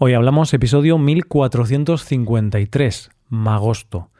Hoy hablamos episodio 1453, Magosto.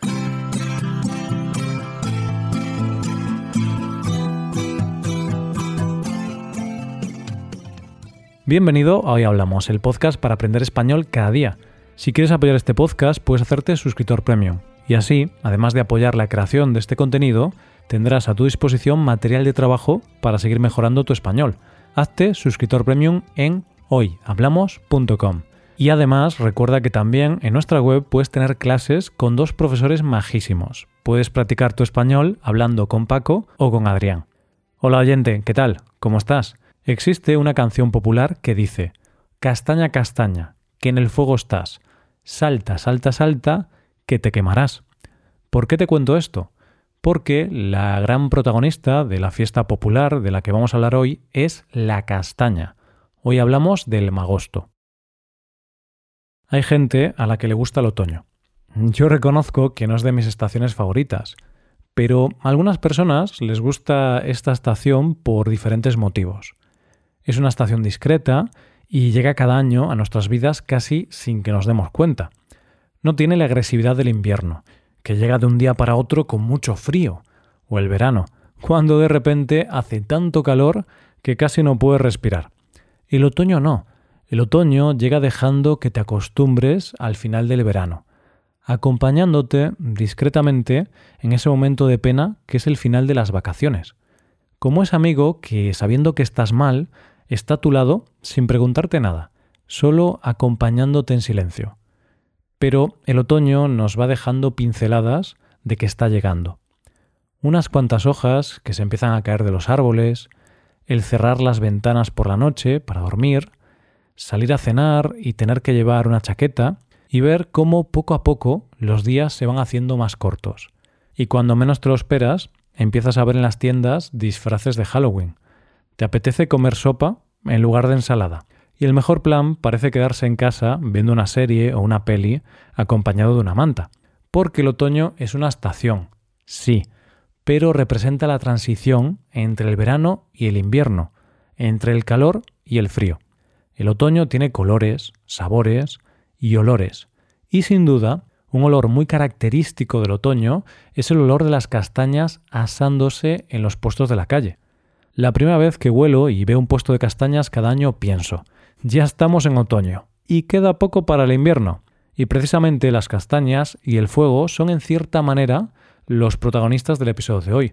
Bienvenido a Hoy Hablamos, el podcast para aprender español cada día. Si quieres apoyar este podcast, puedes hacerte suscriptor premium. Y así, además de apoyar la creación de este contenido, tendrás a tu disposición material de trabajo para seguir mejorando tu español. Hazte suscriptor premium en hoyhablamos.com. Y además recuerda que también en nuestra web puedes tener clases con dos profesores majísimos. Puedes practicar tu español hablando con Paco o con Adrián. Hola oyente, ¿qué tal? ¿Cómo estás? Existe una canción popular que dice, Castaña, castaña, que en el fuego estás, salta, salta, salta, que te quemarás. ¿Por qué te cuento esto? Porque la gran protagonista de la fiesta popular de la que vamos a hablar hoy es la castaña. Hoy hablamos del magosto. Hay gente a la que le gusta el otoño. Yo reconozco que no es de mis estaciones favoritas, pero a algunas personas les gusta esta estación por diferentes motivos. Es una estación discreta y llega cada año a nuestras vidas casi sin que nos demos cuenta. No tiene la agresividad del invierno, que llega de un día para otro con mucho frío, o el verano, cuando de repente hace tanto calor que casi no puedes respirar. El otoño no, el otoño llega dejando que te acostumbres al final del verano, acompañándote discretamente en ese momento de pena que es el final de las vacaciones. Como es amigo que, sabiendo que estás mal, está a tu lado sin preguntarte nada, solo acompañándote en silencio. Pero el otoño nos va dejando pinceladas de que está llegando. Unas cuantas hojas que se empiezan a caer de los árboles, el cerrar las ventanas por la noche para dormir, salir a cenar y tener que llevar una chaqueta y ver cómo poco a poco los días se van haciendo más cortos. Y cuando menos te lo esperas, empiezas a ver en las tiendas disfraces de Halloween. Te apetece comer sopa en lugar de ensalada. Y el mejor plan parece quedarse en casa viendo una serie o una peli acompañado de una manta. Porque el otoño es una estación, sí, pero representa la transición entre el verano y el invierno, entre el calor y el frío. El otoño tiene colores, sabores y olores. Y sin duda, un olor muy característico del otoño es el olor de las castañas asándose en los puestos de la calle. La primera vez que huelo y veo un puesto de castañas cada año pienso, ya estamos en otoño y queda poco para el invierno. Y precisamente las castañas y el fuego son en cierta manera los protagonistas del episodio de hoy,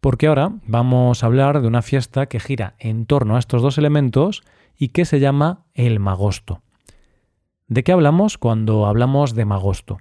porque ahora vamos a hablar de una fiesta que gira en torno a estos dos elementos y que se llama el magosto. ¿De qué hablamos cuando hablamos de magosto?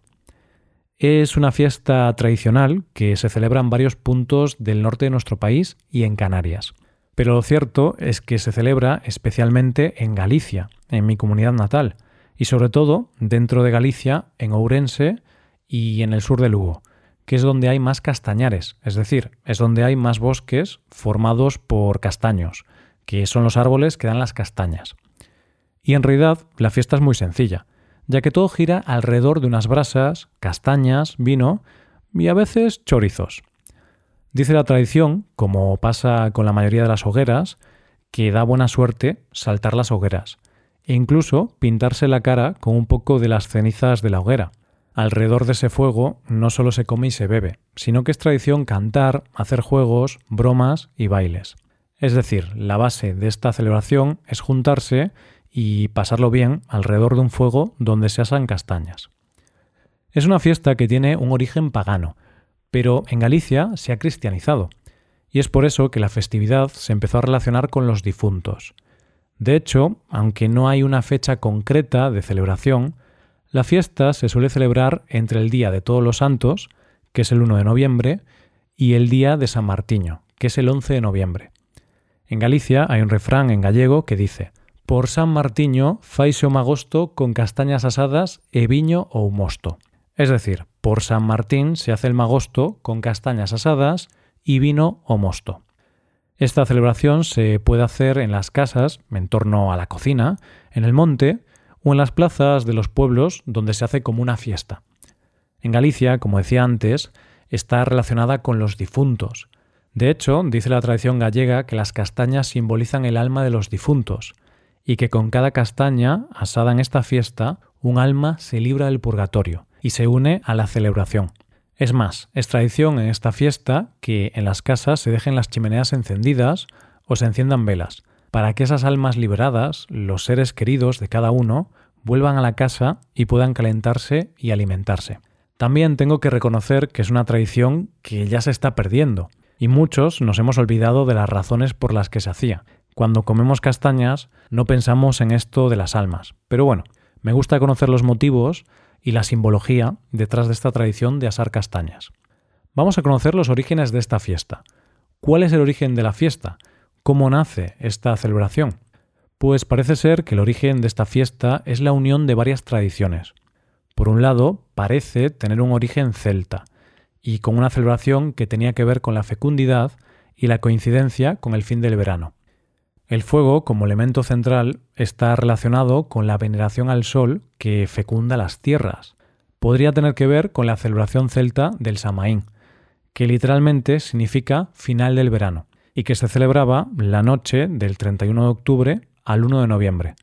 Es una fiesta tradicional que se celebra en varios puntos del norte de nuestro país y en Canarias. Pero lo cierto es que se celebra especialmente en Galicia, en mi comunidad natal, y sobre todo dentro de Galicia, en Ourense y en el sur de Lugo, que es donde hay más castañares, es decir, es donde hay más bosques formados por castaños, que son los árboles que dan las castañas. Y en realidad la fiesta es muy sencilla, ya que todo gira alrededor de unas brasas, castañas, vino y a veces chorizos. Dice la tradición, como pasa con la mayoría de las hogueras, que da buena suerte saltar las hogueras e incluso pintarse la cara con un poco de las cenizas de la hoguera. Alrededor de ese fuego no solo se come y se bebe, sino que es tradición cantar, hacer juegos, bromas y bailes. Es decir, la base de esta celebración es juntarse y pasarlo bien alrededor de un fuego donde se asan castañas. Es una fiesta que tiene un origen pagano, pero en Galicia se ha cristianizado, y es por eso que la festividad se empezó a relacionar con los difuntos. De hecho, aunque no hay una fecha concreta de celebración, la fiesta se suele celebrar entre el Día de Todos los Santos, que es el 1 de noviembre, y el Día de San Martiño, que es el 11 de noviembre. En Galicia hay un refrán en gallego que dice Por San Martiño faise o magosto con castañas asadas e viño ou mosto. Es decir, por San Martín se hace el magosto con castañas asadas y vino o mosto. Esta celebración se puede hacer en las casas, en torno a la cocina, en el monte o en las plazas de los pueblos donde se hace como una fiesta. En Galicia, como decía antes, está relacionada con los difuntos, de hecho, dice la tradición gallega que las castañas simbolizan el alma de los difuntos, y que con cada castaña asada en esta fiesta un alma se libra del purgatorio y se une a la celebración. Es más, es tradición en esta fiesta que en las casas se dejen las chimeneas encendidas o se enciendan velas, para que esas almas liberadas, los seres queridos de cada uno, vuelvan a la casa y puedan calentarse y alimentarse. También tengo que reconocer que es una tradición que ya se está perdiendo, y muchos nos hemos olvidado de las razones por las que se hacía. Cuando comemos castañas no pensamos en esto de las almas. Pero bueno, me gusta conocer los motivos y la simbología detrás de esta tradición de asar castañas. Vamos a conocer los orígenes de esta fiesta. ¿Cuál es el origen de la fiesta? ¿Cómo nace esta celebración? Pues parece ser que el origen de esta fiesta es la unión de varias tradiciones. Por un lado, parece tener un origen celta, y con una celebración que tenía que ver con la fecundidad y la coincidencia con el fin del verano. El fuego, como elemento central, está relacionado con la veneración al sol que fecunda las tierras. Podría tener que ver con la celebración celta del Samaín, que literalmente significa final del verano, y que se celebraba la noche del 31 de octubre al 1 de noviembre.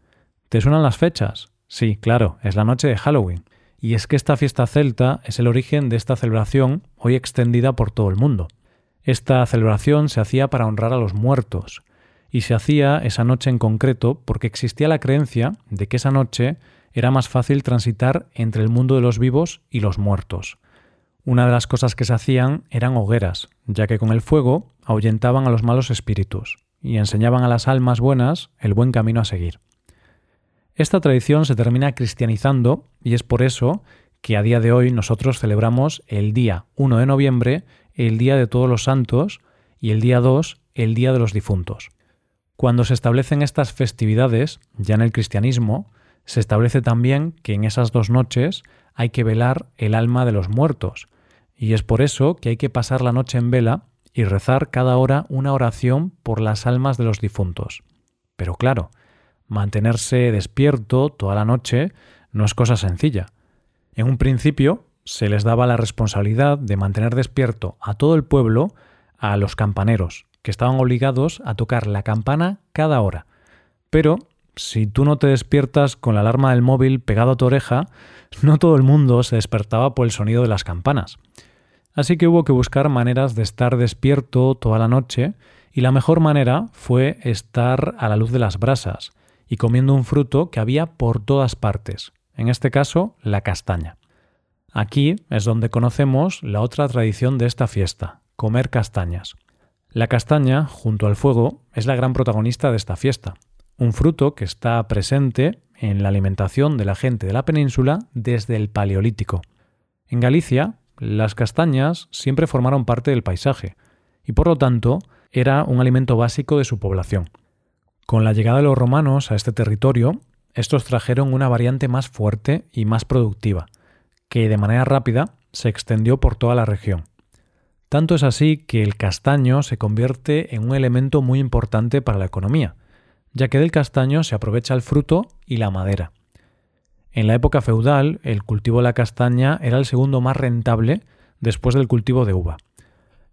¿Te suenan las fechas? Sí, claro, es la noche de Halloween. Y es que esta fiesta celta es el origen de esta celebración, hoy extendida por todo el mundo. Esta celebración se hacía para honrar a los muertos, y se hacía esa noche en concreto porque existía la creencia de que esa noche era más fácil transitar entre el mundo de los vivos y los muertos. Una de las cosas que se hacían eran hogueras, ya que con el fuego ahuyentaban a los malos espíritus y enseñaban a las almas buenas el buen camino a seguir. Esta tradición se termina cristianizando y es por eso que a día de hoy nosotros celebramos el día 1 de noviembre, el Día de Todos los Santos, y el día 2, el Día de los Difuntos. Cuando se establecen estas festividades, ya en el cristianismo, se establece también que en esas dos noches hay que velar el alma de los muertos, y es por eso que hay que pasar la noche en vela y rezar cada hora una oración por las almas de los difuntos. Pero claro, mantenerse despierto toda la noche no es cosa sencilla. En un principio se les daba la responsabilidad de mantener despierto a todo el pueblo a los campaneros, que estaban obligados a tocar la campana cada hora. Pero si tú no te despiertas con la alarma del móvil pegado a tu oreja, no todo el mundo se despertaba por el sonido de las campanas. Así que hubo que buscar maneras de estar despierto toda la noche y la mejor manera fue estar a la luz de las brasas y comiendo un fruto que había por todas partes, en este caso la castaña. Aquí es donde conocemos la otra tradición de esta fiesta, comer castañas. La castaña, junto al fuego, es la gran protagonista de esta fiesta, un fruto que está presente en la alimentación de la gente de la península desde el Paleolítico. En Galicia, las castañas siempre formaron parte del paisaje, y por lo tanto era un alimento básico de su población. Con la llegada de los romanos a este territorio, estos trajeron una variante más fuerte y más productiva, que de manera rápida se extendió por toda la región. Tanto es así que el castaño se convierte en un elemento muy importante para la economía, ya que del castaño se aprovecha el fruto y la madera. En la época feudal, el cultivo de la castaña era el segundo más rentable después del cultivo de uva.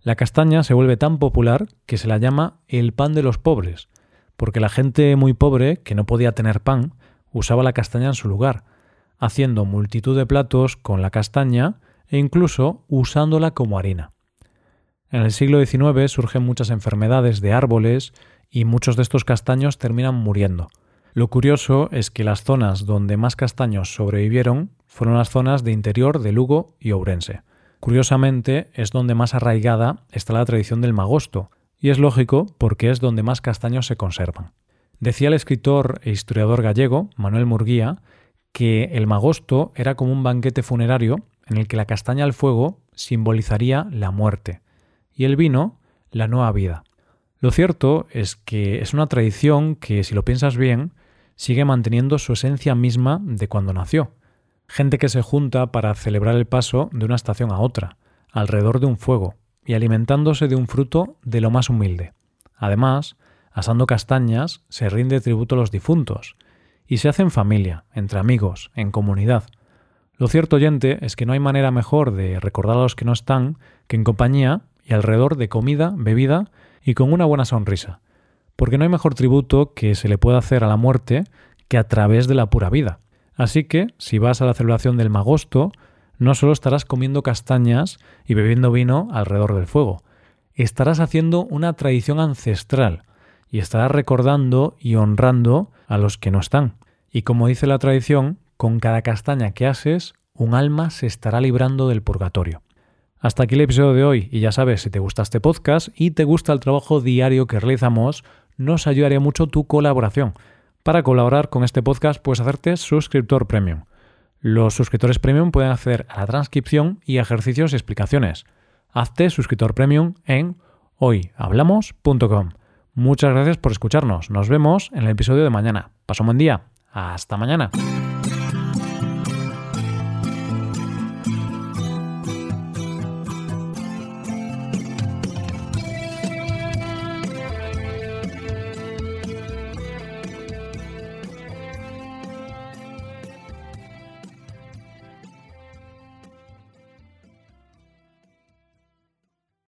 La castaña se vuelve tan popular que se la llama el pan de los pobres, porque la gente muy pobre, que no podía tener pan, usaba la castaña en su lugar, haciendo multitud de platos con la castaña e incluso usándola como harina. En el siglo XIX surgen muchas enfermedades de árboles y muchos de estos castaños terminan muriendo. Lo curioso es que las zonas donde más castaños sobrevivieron fueron las zonas de interior de Lugo y Ourense. Curiosamente es donde más arraigada está la tradición del magosto, y es lógico porque es donde más castaños se conservan. Decía el escritor e historiador gallego, Manuel Murguía, que el magosto era como un banquete funerario en el que la castaña al fuego simbolizaría la muerte, y el vino la nueva vida. Lo cierto es que es una tradición que, si lo piensas bien, sigue manteniendo su esencia misma de cuando nació. Gente que se junta para celebrar el paso de una estación a otra, alrededor de un fuego, y alimentándose de un fruto de lo más humilde. Además, asando castañas, se rinde tributo a los difuntos, y se hace en familia, entre amigos, en comunidad. Lo cierto, oyente, es que no hay manera mejor de recordar a los que no están que en compañía y alrededor de comida, bebida y con una buena sonrisa. porque no hay mejor tributo que se le pueda hacer a la muerte que a través de la pura vida. Así que, si vas a la celebración del magosto, no solo estarás comiendo castañas y bebiendo vino alrededor del fuego, estarás haciendo una tradición ancestral y estarás recordando y honrando a los que no están. Y como dice la tradición, con cada castaña que haces, un alma se estará librando del purgatorio. Hasta aquí el episodio de hoy y ya sabes, si te gusta este podcast y te gusta el trabajo diario que realizamos, nos ayudaría mucho tu colaboración. Para colaborar con este podcast puedes hacerte suscriptor premium. Los suscriptores premium pueden acceder a la transcripción y ejercicios y explicaciones. Hazte suscriptor premium en hoyhablamos.com. Muchas gracias por escucharnos. Nos vemos en el episodio de mañana. Paso un buen día. Hasta mañana.